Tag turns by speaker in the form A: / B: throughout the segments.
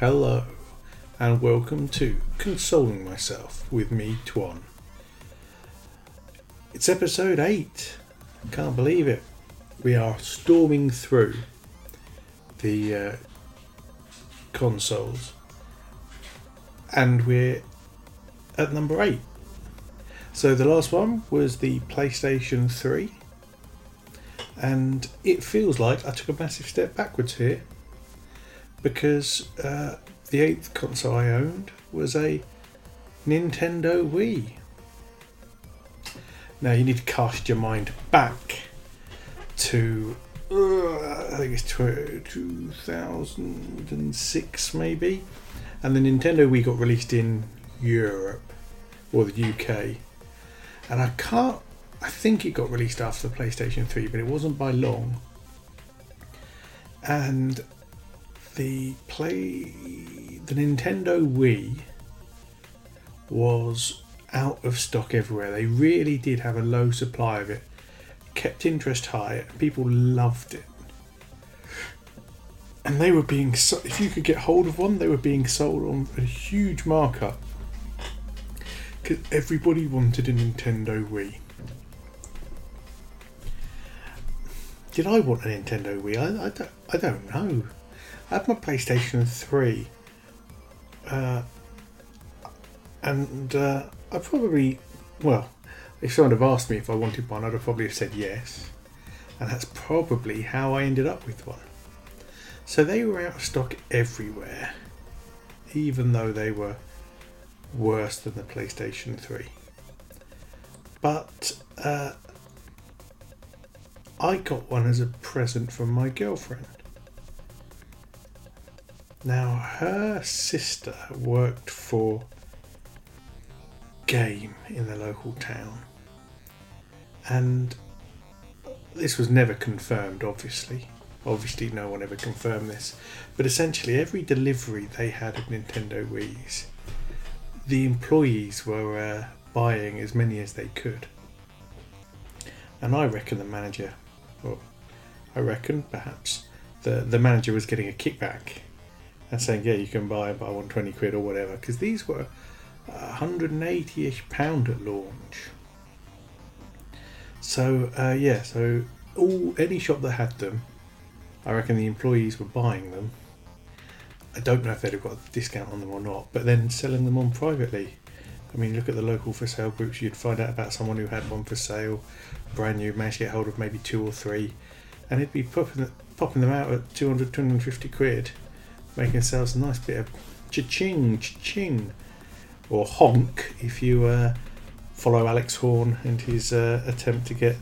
A: Hello, and welcome to Consoling Myself with me, Twan. It's episode 8. I Can't believe it. We are storming through the uh, consoles, and we're at number 8. So the last one was the PlayStation 3, and it feels like I took a massive step backwards here because uh, the eighth console I owned was a Nintendo Wii. Now you need to cast your mind back to uh, I think it's 2006 maybe, and the Nintendo Wii got released in Europe or the UK, and I can't. I think it got released after the PlayStation 3, but it wasn't by long. And the play the Nintendo Wii was out of stock everywhere. They really did have a low supply of it. Kept interest high. People loved it. And they were being so, if you could get hold of one, they were being sold on a huge markup. Because everybody wanted a Nintendo Wii. Did I want a Nintendo Wii? I, I, don't, I don't know. I had my PlayStation 3. Uh, and uh, I probably, well, if someone had asked me if I wanted one, I'd have probably have said yes. And that's probably how I ended up with one. So they were out of stock everywhere, even though they were worse than the PlayStation 3. But uh, I got one as a present from my girlfriend. Now, her sister worked for Game in the local town, and this was never confirmed, obviously. Obviously, no one ever confirmed this, but essentially, every delivery they had of Nintendo Wii's, the employees were uh, buying as many as they could. And I reckon the manager, or I reckon perhaps the, the manager was getting a kickback and saying, yeah, you can buy, but I want 20 quid or whatever, because these were 180 ish pound at launch. So, uh, yeah, so all any shop that had them, I reckon the employees were buying them. I don't know if they'd have got a discount on them or not, but then selling them on privately. I mean, look at the local for sale groups, you'd find out about someone who had one for sale, brand new, managed to get hold of maybe two or three, and it'd be popping, popping them out at 200, 250 quid making ourselves a nice bit of cha-ching, cha-ching, or honk if you uh, follow Alex Horne and his uh, attempt to get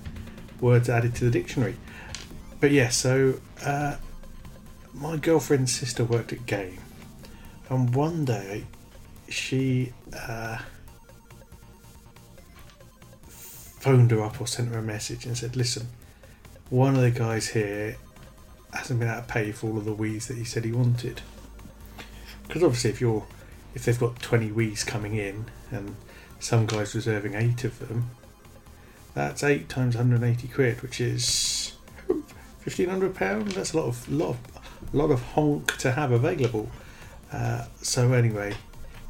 A: words added to the dictionary. But yeah, so uh, my girlfriend's sister worked at Game, and one day she uh, phoned her up or sent her a message and said, "Listen, one of the guys here hasn't been able to pay for all of the Wii's that he said he wanted. Because obviously, if you're if they've got 20 Wii's coming in and some guy's reserving eight of them, that's eight times 180 quid, which is 1500 pounds. That's a lot of lot of lot of honk to have available. Uh, so anyway,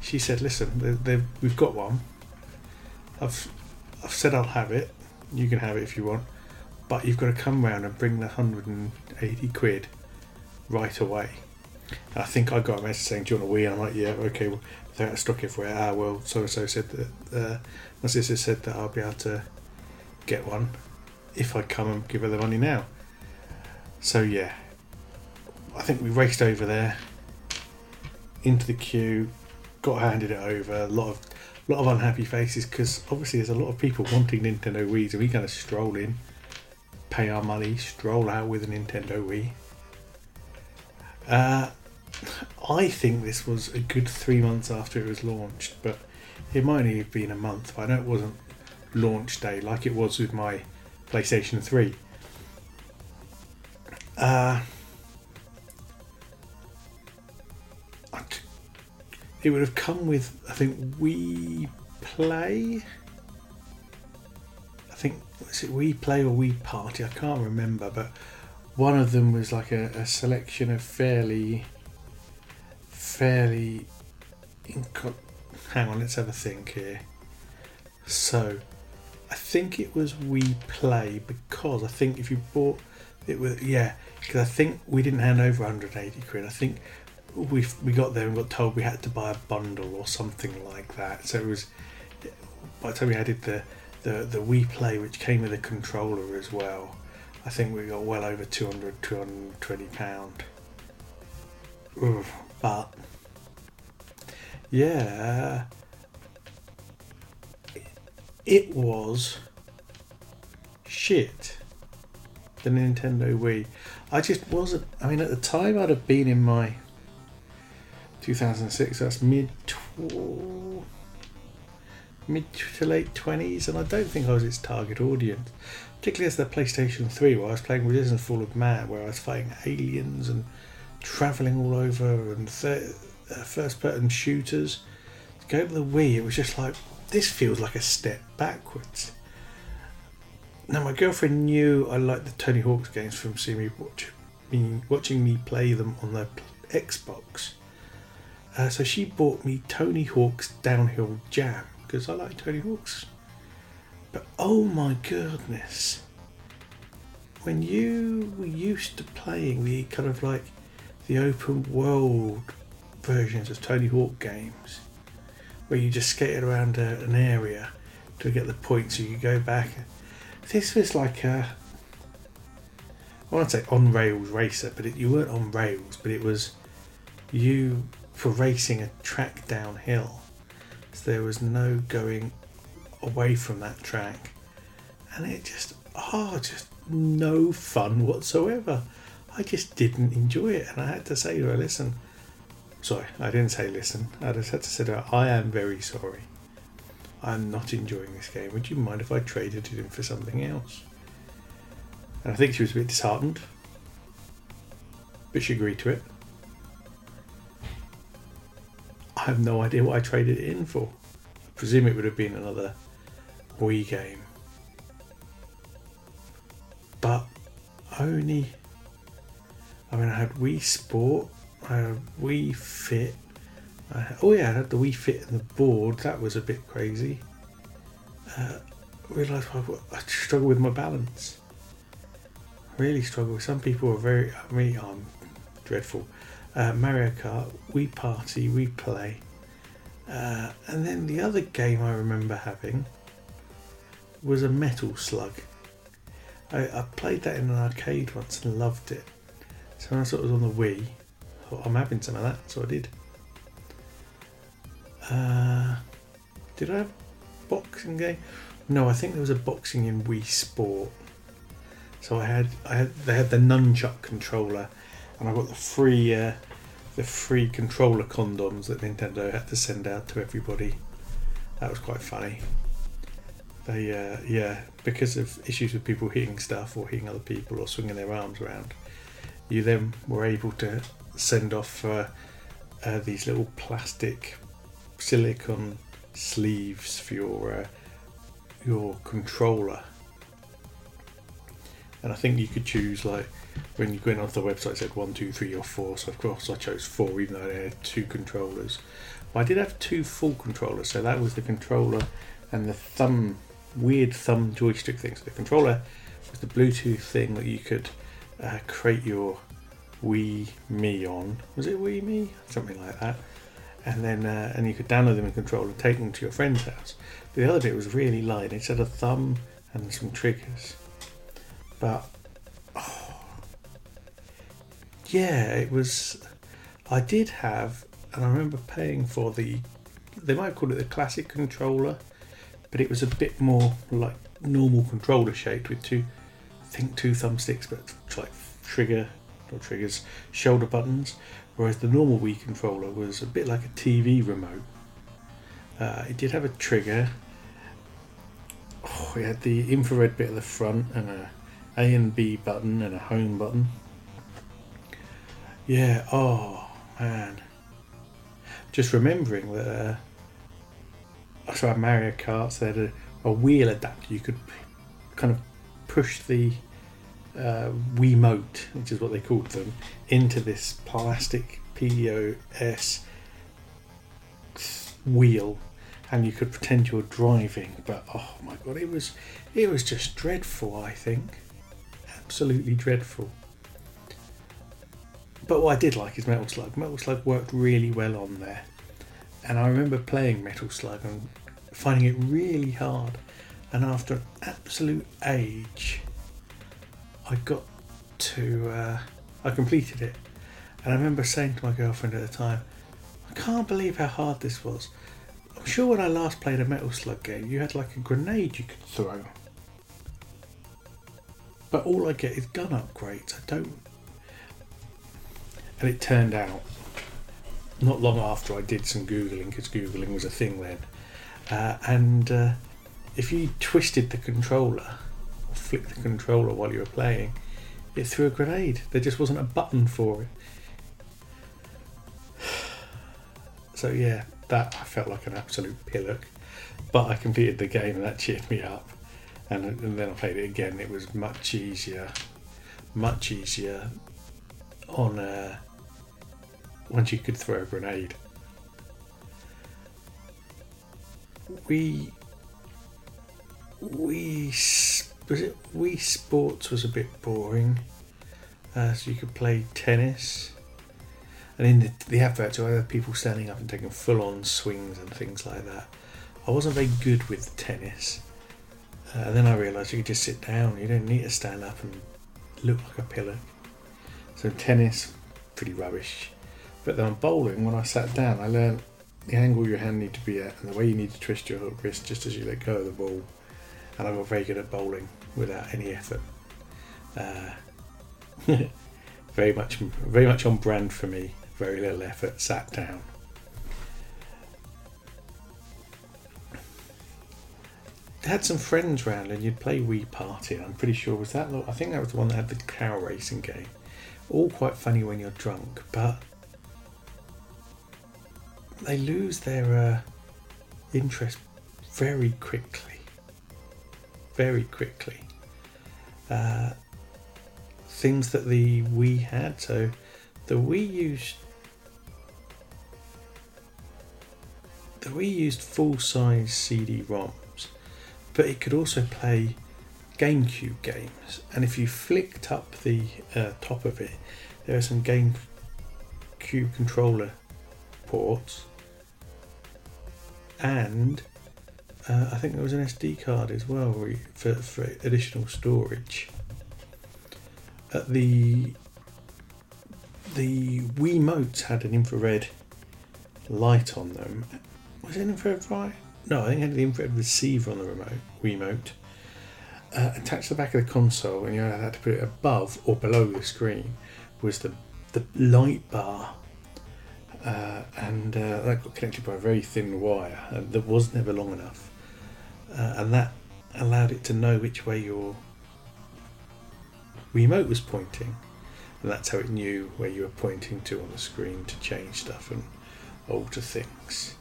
A: she said, "Listen, they, we've got one. I've I've said I'll have it. You can have it if you want." But you've got to come round and bring the 180 quid right away. And I think I got a message saying, Do you want a Wii? And I'm like, Yeah, okay, well, they're out of stock everywhere. Ah, well, so and so said that, uh, my sister said that I'll be able to get one if I come and give her the money now. So, yeah, I think we raced over there into the queue, got handed it over. A lot of lot of unhappy faces because obviously there's a lot of people wanting Nintendo Wii's, and we kind of stroll in pay our money, stroll out with a Nintendo Wii. Uh, I think this was a good three months after it was launched, but it might only have been a month. I know it wasn't launch day like it was with my PlayStation 3. Uh, it would have come with, I think, Wii Play think was it Wii Play or Wii Party? I can't remember, but one of them was like a, a selection of fairly fairly. Inco- hang on, let's have a think here. So, I think it was Wii Play because I think if you bought it was yeah because I think we didn't hand over 180 quid. I think we we got there and got told we had to buy a bundle or something like that. So it was by the time we added the the the Wii Play, which came with a controller as well. I think we got well over 200 220 pound. But yeah, uh, it was shit. The Nintendo Wii. I just wasn't. I mean, at the time, I'd have been in my 2006. That's mid mid to late 20s, and I don't think I was its target audience. Particularly as the PlayStation 3, where I was playing Resistance Fall of Man, where I was fighting aliens and travelling all over, and uh, first person shooters. To go to the Wii, it was just like, this feels like a step backwards. Now, my girlfriend knew I liked the Tony Hawk's games from seeing me, watch, me watching me play them on the Xbox. Uh, so she bought me Tony Hawk's Downhill Jam because I like Tony Hawk's. But oh my goodness, when you were used to playing the kind of like the open world versions of Tony Hawk games, where you just skated around a, an area to get the points, so you go back. This was like a I want to say on rails racer, but it, you weren't on rails, but it was you for racing a track downhill there was no going away from that track, and it just oh, just no fun whatsoever. I just didn't enjoy it, and I had to say to her, "Listen." Sorry, I didn't say listen. I just had to say to her, I am very sorry. I'm not enjoying this game. Would you mind if I traded it in for something else? And I think she was a bit disheartened, but she agreed to it. Have no idea what I traded it in for. I presume it would have been another Wii game. But only. I mean, I had Wii Sport, I had Wii Fit. Had, oh, yeah, I had the Wii Fit and the board. That was a bit crazy. Uh, realised I, I struggle with my balance. Really struggle. Some people are very. I mean, I'm dreadful uh, Mario Kart, Wii Party, Wii Play. Uh, and then the other game I remember having was a Metal Slug. I, I, played that in an arcade once and loved it. So when I saw it was on the Wii, I thought I'm having some of that, so I did. Uh, did I have boxing game? No, I think there was a boxing in Wii Sport. So I had, I had, they had the nunchuck controller and I got the free uh, the free controller condoms that Nintendo had to send out to everybody. That was quite funny. They uh, yeah, because of issues with people hitting stuff or hitting other people or swinging their arms around, you then were able to send off uh, uh, these little plastic silicon sleeves for your uh, your controller and I think you could choose like when you went onto the website it said one, two, three, or four. So of course I chose four, even though I had two controllers. But I did have two full controllers, so that was the controller and the thumb, weird thumb joystick thing. So the controller was the Bluetooth thing that you could uh, create your Wii Me on. Was it Wii Me? Something like that. And then uh, and you could download them in controller and take them to your friend's house. But the other bit was really light. It had a thumb and some triggers. But oh, yeah, it was. I did have, and I remember paying for the. They might call it the classic controller, but it was a bit more like normal controller shaped with two, I think two thumbsticks, but like trigger, not triggers, shoulder buttons. Whereas the normal Wii controller was a bit like a TV remote. Uh, it did have a trigger. Oh, it had the infrared bit at the front and a a and B button and a home button. Yeah, oh man. Just remembering that uh, so I had Mario Kart, so they had a, a wheel adapter. You could kind of push the uh, Wiimote, which is what they called them, into this plastic POS wheel and you could pretend you were driving. But oh my god, it was it was just dreadful. I think absolutely dreadful. But what I did like is Metal Slug. Metal Slug worked really well on there, and I remember playing Metal Slug and finding it really hard. And after an absolute age, I got to uh, I completed it, and I remember saying to my girlfriend at the time, "I can't believe how hard this was." I'm sure when I last played a Metal Slug game, you had like a grenade you could throw. But all I get is gun upgrades. I don't. And it turned out, not long after I did some Googling, because Googling was a thing then, uh, and uh, if you twisted the controller, or flicked the controller while you were playing, it threw a grenade. There just wasn't a button for it. So yeah, that I felt like an absolute pillock. But I completed the game and that cheered me up. And, and then I played it again. It was much easier, much easier on uh, once you could throw a grenade. We we was it Wii Sports was a bit boring. Uh, so you could play tennis and in the, the adverts, you had people standing up and taking full on swings and things like that. I wasn't very good with tennis. Uh, and then I realised you could just sit down, you don't need to stand up and look like a pillar. So, tennis, pretty rubbish. But then on bowling, when I sat down, I learned the angle your hand need to be at and the way you need to twist your hook wrist just as you let go of the ball. And I got very good at bowling without any effort. Uh, very much, very much on brand for me very little effort, sat down. had some friends round and you'd play Wii Party. I'm pretty sure was that. I think that was the one that had the cow racing game. All quite funny when you're drunk, but they lose their uh, interest very quickly. Very quickly. Uh, things that the Wii had. So the Wii used the Wii used full-size CD-ROMs, but it could also play GameCube games. And if you flicked up the uh, top of it, there are some GameCube controller ports, and uh, I think there was an SD card as well for, for additional storage. The the Wiimotes had an infrared light on them was it infrared light? No, I think it had the infrared receiver on the remote remote. Uh, attached to the back of the console, and you had to put it above or below the screen, was the the light bar, uh, and uh, that got connected by a very thin wire that was never long enough, uh, and that allowed it to know which way your remote was pointing, and that's how it knew where you were pointing to on the screen to change stuff and alter things.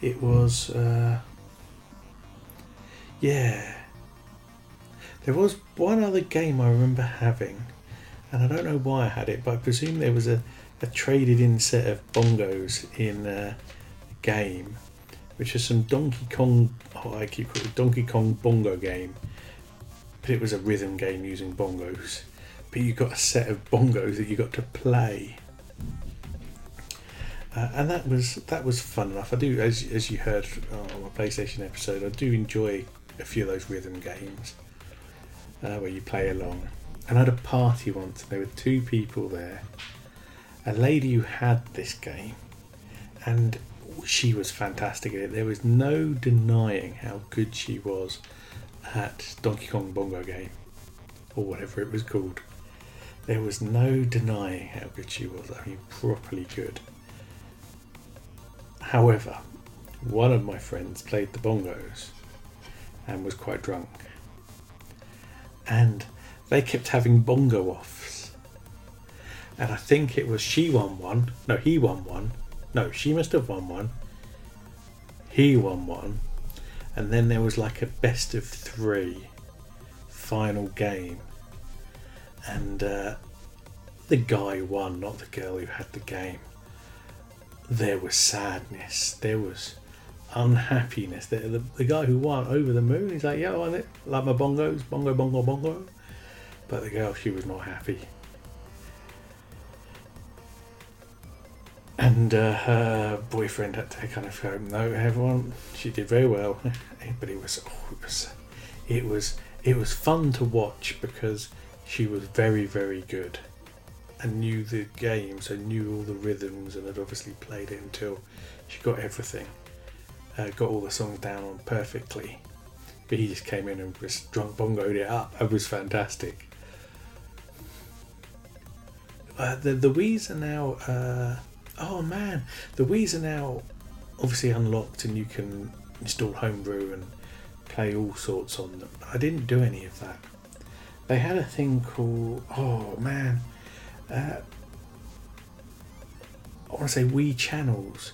A: It was uh, yeah. There was one other game i remember having and i don't know why i had it but i presume there was a, a traded in set of bongos in uh, a game which was some donkey kong oh, i keep calling it donkey kong bongo game but it was a rhythm game using bongos but you got a set of bongos that you got to play uh, and that was that was fun enough. I do, as as you heard on my PlayStation episode, I do enjoy a few of those rhythm games uh, where you play along. And I had a party once. There were two people there. A lady who had this game, and she was fantastic at it. There was no denying how good she was at Donkey Kong Bongo game, or whatever it was called. There was no denying how good she was. I mean, properly good. However, one of my friends played the bongos and was quite drunk. And they kept having bongo offs. And I think it was she won one. No, he won one. No, she must have won one. He won one. And then there was like a best of three final game. And uh, the guy won, not the girl who had the game there was sadness, there was unhappiness. The, the, the guy who won over the moon, he's like, yeah, I. Like my bongos, bongo, bongo, bongo. But the girl, she was not happy. And uh, her boyfriend had to kind of go, no, everyone, she did very well. but it was, oh, it was, it was, it was fun to watch because she was very, very good and knew the game, so knew all the rhythms and had obviously played it until she got everything, uh, got all the songs down on perfectly. But he just came in and just drunk bongoed it up. It was fantastic. Uh, the the are now. Oh man, the Wii's are now obviously unlocked, and you can install homebrew and play all sorts on them. I didn't do any of that. They had a thing called oh man, uh, I want to say Wii channels.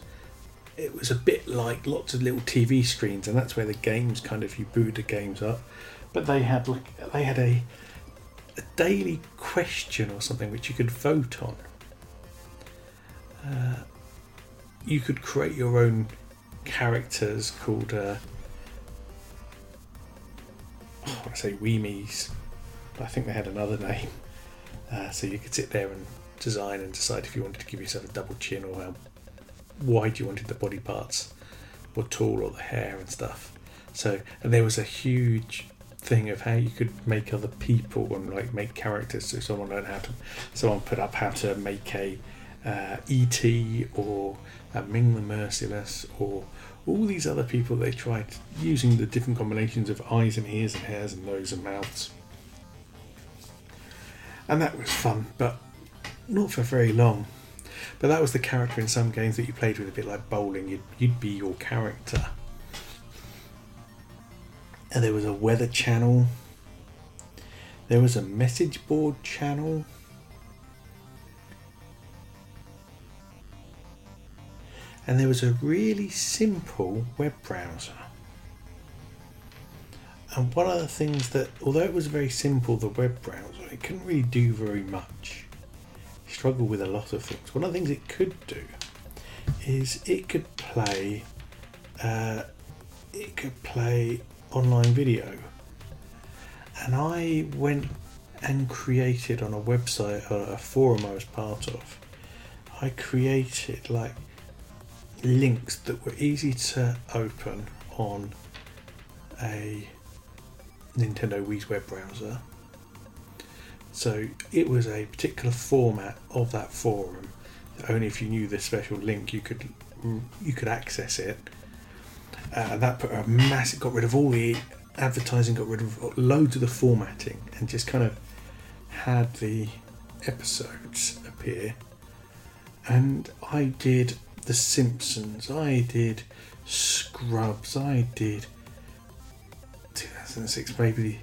A: It was a bit like lots of little TV screens, and that's where the games kind of you boot the games up. But they had like they had a a daily question or something which you could vote on. Uh, you could create your own characters called uh, oh, I say Weemies, but I think they had another name. Uh, so you could sit there and design and decide if you wanted to give yourself a double chin or how wide you wanted the body parts, or tall or the hair and stuff. So and there was a huge thing of how you could make other people and like make characters. So someone learned how to, someone put up how to make a uh, ET or a Ming the Merciless or all these other people. They tried using the different combinations of eyes and ears and hairs and nose and mouths and that was fun, but not for very long. But that was the character in some games that you played with, a bit like bowling. You'd, you'd be your character. And there was a weather channel. There was a message board channel. And there was a really simple web browser. And one of the things that, although it was very simple, the web browser, it couldn't really do very much. It struggled with a lot of things. One of the things it could do is it could play, uh, it could play online video. And I went and created on a website or a forum I was part of. I created like links that were easy to open on a Nintendo Wii's web browser. So it was a particular format of that forum. Only if you knew this special link, you could you could access it. Uh, that put a massive, got rid of all the advertising, got rid of loads of the formatting, and just kind of had the episodes appear. And I did The Simpsons, I did Scrubs, I did 2006, maybe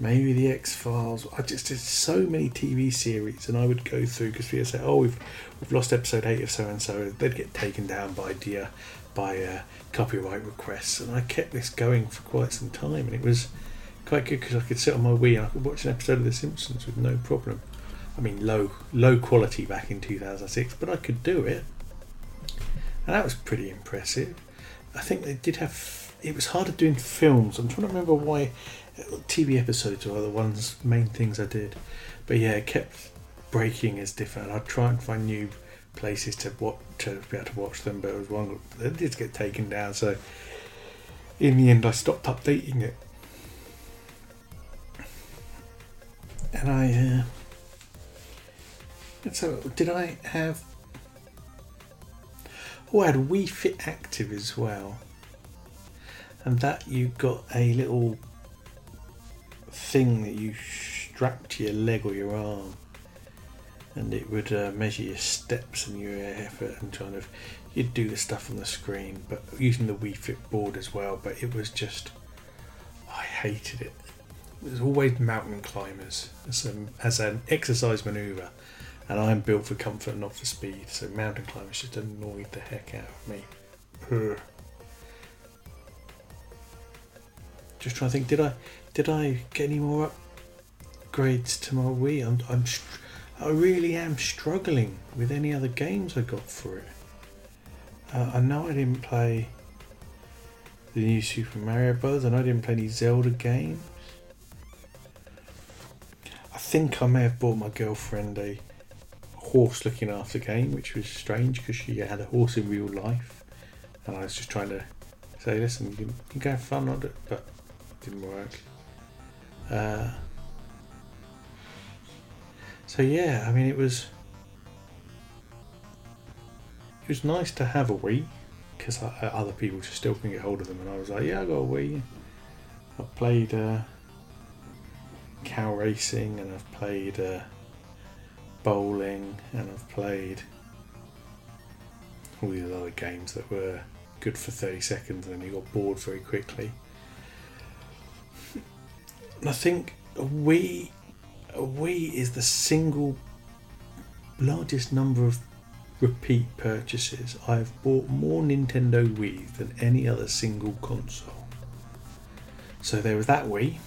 A: maybe the X Files. I just did so many TV series, and I would go through because people say, "Oh, we've we've lost episode eight of so and so." They'd get taken down by dear by uh, copyright requests, and I kept this going for quite some time, and it was quite good because I could sit on my Wii and I could watch an episode of The Simpsons with no problem. I mean, low low quality back in 2006, but I could do it, and that was pretty impressive. I think they did have it was harder doing films. I'm trying to remember why TV episodes were the ones main things I did, but yeah, it kept breaking as different. I'd try and find new places to what to be able to watch them, but it was one that did get taken down. So in the end, I stopped updating it, and I. Uh, so did I have? Oh, I had Wii Fit Active as well. And that you got a little thing that you strapped to your leg or your arm and it would uh, measure your steps and your effort and kind of you'd do the stuff on the screen but using the Wii Fit board as well but it was just I hated it. There's always mountain climbers as, as an exercise maneuver and I'm built for comfort not for speed so mountain climbers just annoyed the heck out of me. Just trying to think, did I did I get any more upgrades to my Wii? I'm, I'm I really am struggling with any other games I got for it. Uh, I know I didn't play the new Super Mario Bros. and I didn't play any Zelda games. I think I may have bought my girlfriend a horse looking after game, which was strange because she had a horse in real life, and I was just trying to say, listen, you can, you can have fun on it, but it didn't work. Uh, so yeah, I mean, it was it was nice to have a Wii because other people just still can get hold of them, and I was like, yeah, I got a Wii. I've played uh, cow racing, and I've played uh, bowling, and I've played all these other games that were good for 30 seconds and then you got bored very quickly. And I think Wii, Wii is the single largest number of repeat purchases. I've bought more Nintendo Wii than any other single console. So there was that Wii.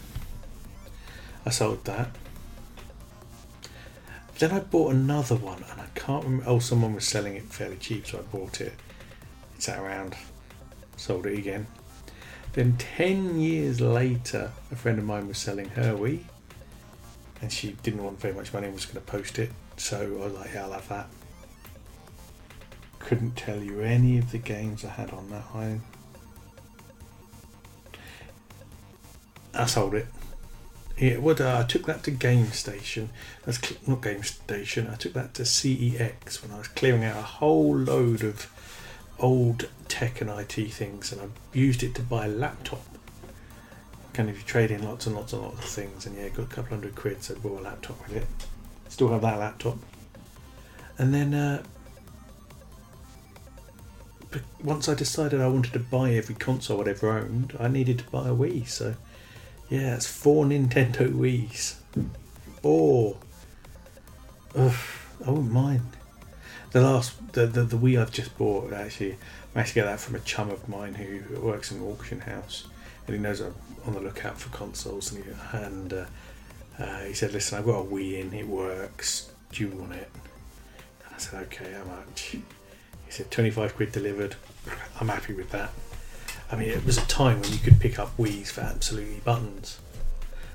A: I sold that. Then I bought another one, and I can't remember. Oh, someone was selling it fairly cheap, so I bought it. It sat around, sold it again. Then 10 years later, a friend of mine was selling her Wii, and she didn't want very much money and was going to post it. So I was like, yeah, I'll have that couldn't tell you any of the games I had on that home. I sold it. Yeah, what uh, I took that to Game Station. That's not Game Station. I took that to CEX when I was clearing out a whole load of old tech and IT things, and I used it to buy a laptop. Kind of you trade in lots and lots and lots of things, and yeah, got a couple hundred quid, so bought a laptop with it. Still have that laptop. And then uh, once I decided I wanted to buy every console I'd ever owned, I needed to buy a Wii. So, yeah, it's four Nintendo Wii's. Four. Ugh, I wouldn't mind. The last, the, the, the Wii I've just bought, actually, I actually get that from a chum of mine who works in an auction house. And he knows I'm on the lookout for consoles. And he, and, uh, uh, he said, Listen, I've got a Wii in, it works. Do you want it? And I said, Okay, how much? He said 25 quid delivered. I'm happy with that. I mean, it was a time when you could pick up Wii's for absolutely buttons,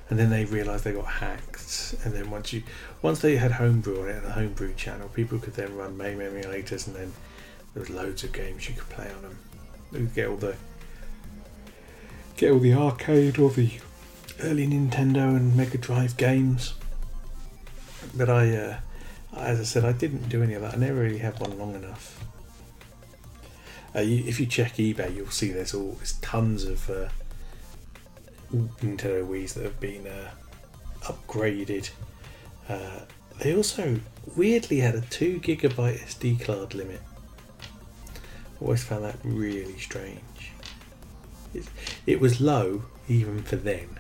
A: and then they realised they got hacked. And then once you, once they had homebrew on it and the homebrew channel, people could then run MAME emulators, and then there was loads of games you could play on them. You could get all the get all the arcade or the early Nintendo and Mega Drive games. But I, uh, as I said, I didn't do any of that. I never really had one long enough. Uh, you, if you check eBay, you'll see there's all there's tons of uh, Nintendo Wii's that have been uh, upgraded. Uh, they also weirdly had a two gigabyte SD card limit. I always found that really strange. It, it was low even for then.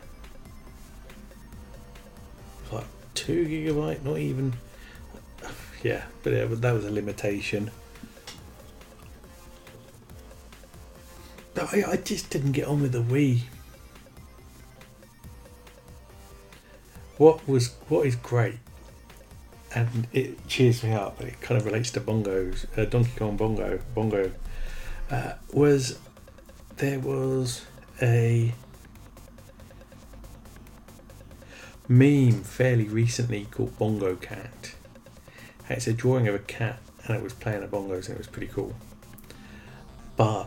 A: Like two gigabyte, not even. Yeah, but it, that was a limitation. I, I just didn't get on with the Wii. What was what is great, and it cheers me up, and it kind of relates to bongos, uh, Donkey Kong Bongo, Bongo, uh, was there was a meme fairly recently called Bongo Cat. it's a drawing of a cat and it was playing the bongos and it was pretty cool. But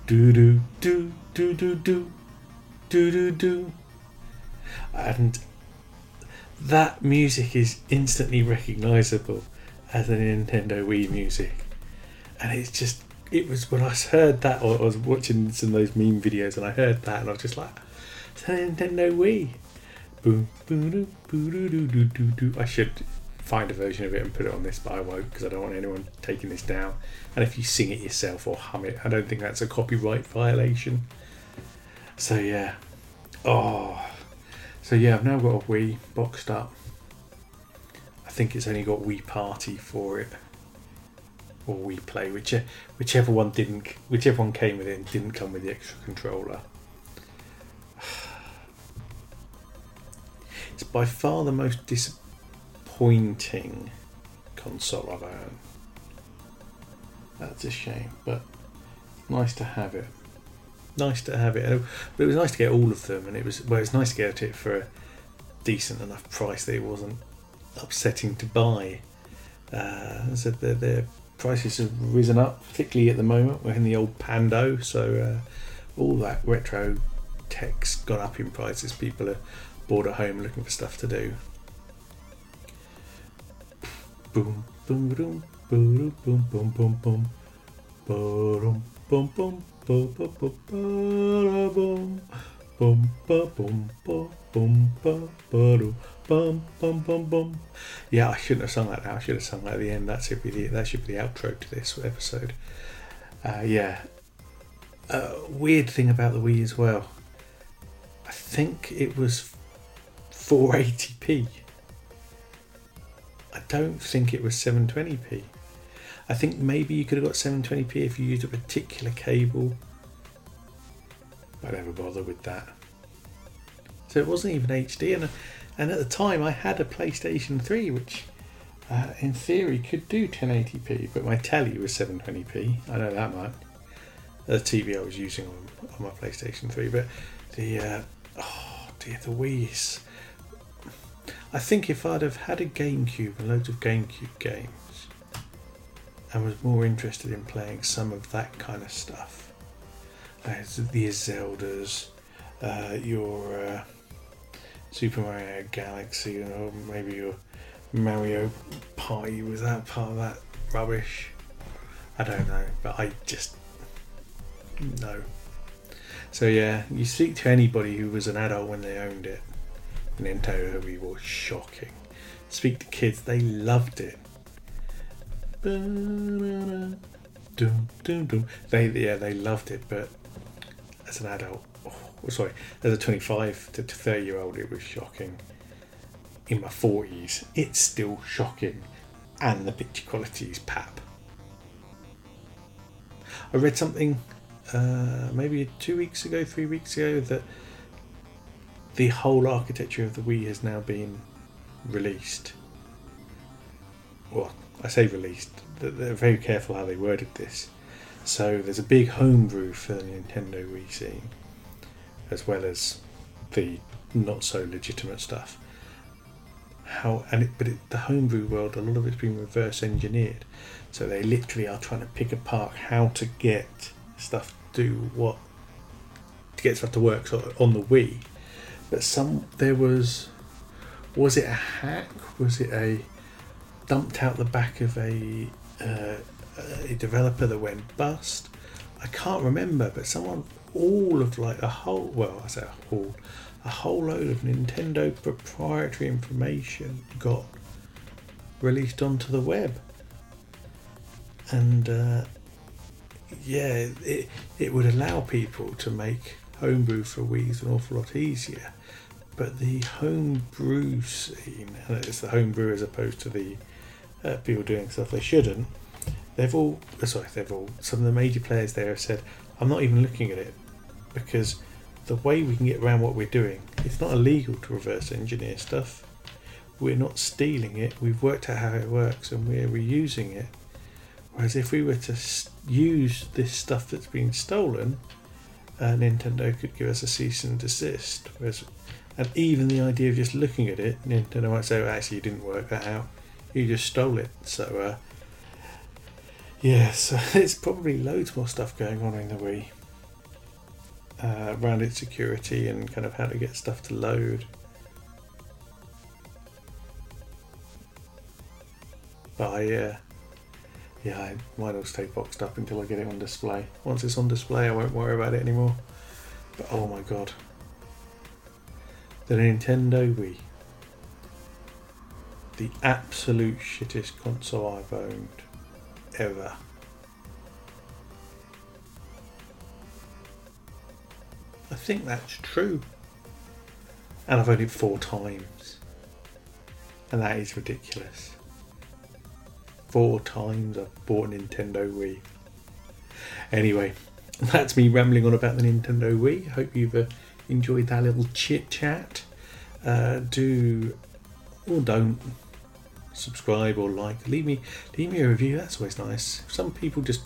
A: do do do do do do do do do do and that music is instantly recognizable as the Nintendo Wii music. And it's just it was when I heard that or I was watching some of those meme videos and I heard that and I was just like it's a Nintendo Wii. Boom boom boom doo doo doo doo I should find a version of it and put it on this, but I won't because I don't want anyone taking this down. And if you sing it yourself or hum it, I don't think that's a copyright violation. So yeah, oh, so yeah, I've now got a Wii boxed up. I think it's only got Wii Party for it, or Wii Play, whichever uh, whichever one didn't, whichever one came with it and didn't come with the extra controller. It's by far the most disappointing console I've owned. That's a shame, but nice to have it. Nice to have it. But it was nice to get all of them, and it was well, it was nice to get it for a decent enough price that it wasn't upsetting to buy. Uh, so their, their prices have risen up, particularly at the moment. We're in the old Pando, so uh, all that retro tech's gone up in prices. People are bored at home looking for stuff to do. Boom, boom, boom, boom, boom, boom, boom, boom, boom, boom, boom, boom, boom, boom, boom, boom, boom, boom, bum bum bum bum. Yeah, I shouldn't have sung that now. I should have sung that at the end. That should be the that should be the outro to this episode. Uh, yeah. Uh, weird thing about the Wii as well. I think it was 480p. I don't think it was 720p. I think maybe you could have got 720p if you used a particular cable. I never bother with that. So it wasn't even HD, and and at the time I had a PlayStation 3, which uh, in theory could do 1080p, but my telly was 720p. I know that much. The TV I was using on, on my PlayStation 3, but the uh, oh dear, the Wii I think if I'd have had a GameCube and loads of GameCube games and was more interested in playing some of that kind of stuff, uh, the Zeldas, uh, your uh, Super Mario Galaxy, or maybe your Mario Party, was that part of that rubbish? I don't know, but I just no. So yeah, you speak to anybody who was an adult when they owned it, Nintendo Wii was shocking. Speak to kids, they loved it. They yeah, they loved it, but as an adult, oh, sorry, as a 25 to 30 year old, it was shocking. In my 40s, it's still shocking, and the picture quality is pap. I read something uh, maybe two weeks ago, three weeks ago that the whole architecture of the Wii has now been released. Well, I say released, they're very careful how they worded this. So there's a big homebrew for the Nintendo Wii scene, as well as the not so legitimate stuff. How and it, but it, the homebrew world, a lot of it's been reverse engineered, so they literally are trying to pick apart how to get stuff to do what to get stuff to work on the Wii but some there was was it a hack? Was it a dumped out the back of a uh, a developer that went bust? I can't remember, but someone all of like a whole well, I say a whole a whole load of Nintendo proprietary information got released onto the web, and uh, yeah, it it would allow people to make homebrew for Wii's an awful lot easier but the homebrew scene, and it's the homebrew as opposed to the uh, people doing stuff they shouldn't. They've all, uh, sorry, they've all. Some of the major players there have said, "I'm not even looking at it because the way we can get around what we're doing, it's not illegal to reverse engineer stuff. We're not stealing it. We've worked out how it works, and we're reusing it. Whereas if we were to use this stuff that's been stolen, uh, Nintendo could give us a cease and desist. Whereas and even the idea of just looking at it, Nintendo might say, well, actually, you didn't work that out. You just stole it. So, uh, yeah, so it's probably loads more stuff going on in the Wii uh, around its security and kind of how to get stuff to load. But I, uh, yeah, might all stay boxed up until I get it on display. Once it's on display, I won't worry about it anymore. But oh my god, the Nintendo Wii. the absolute shittest console I've owned ever. I think that's true. And I've owned it four times. And that is ridiculous. Four times I've bought a Nintendo Wii. Anyway, that's me rambling on about the Nintendo Wii. Hope you've uh, enjoyed that little chit chat. Uh, do or don't subscribe or like. Leave me leave me a review. That's always nice. Some people just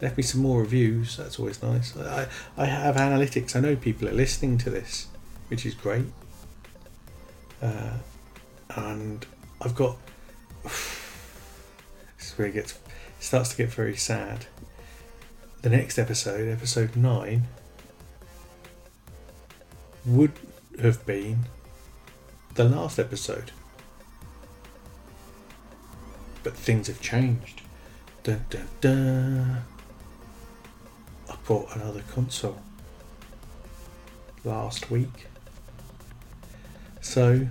A: left me some more reviews. That's always nice. I I have analytics. I know people are listening to this, which is great. Uh, and I've got. Where it gets it starts to get very sad. The next episode, episode nine, would have been the last episode. But things have changed. Dun, dun, dun. I bought another console last week. So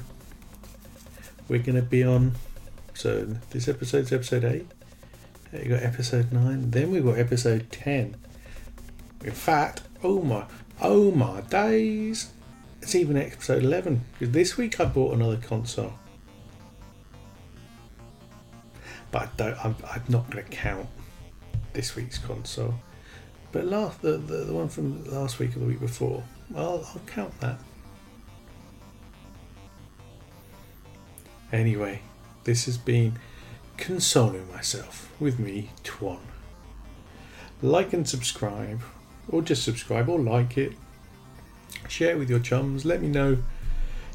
A: we're going to be on. So this episode's episode 8. You got episode 9. Then we've got episode 10. In fact, oh my, oh my days. It's even episode 11. Because this week I bought another console. But I don't, I'm, I'm not going to count this week's console. But last the, the, the one from last week or the week before, I'll, I'll count that. Anyway, this has been consoling myself with me, Twan. Like and subscribe, or just subscribe or like it. Share it with your chums. Let me know.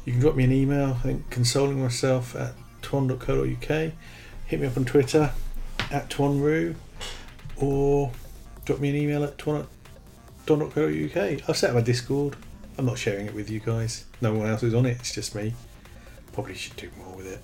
A: You can drop me an email. I think consoling myself at twan.co.uk. Hit me up on Twitter at twanru, or drop me an email at twan.co.uk. I've set up a Discord. I'm not sharing it with you guys. No one else is on it. It's just me. Probably should do more with it.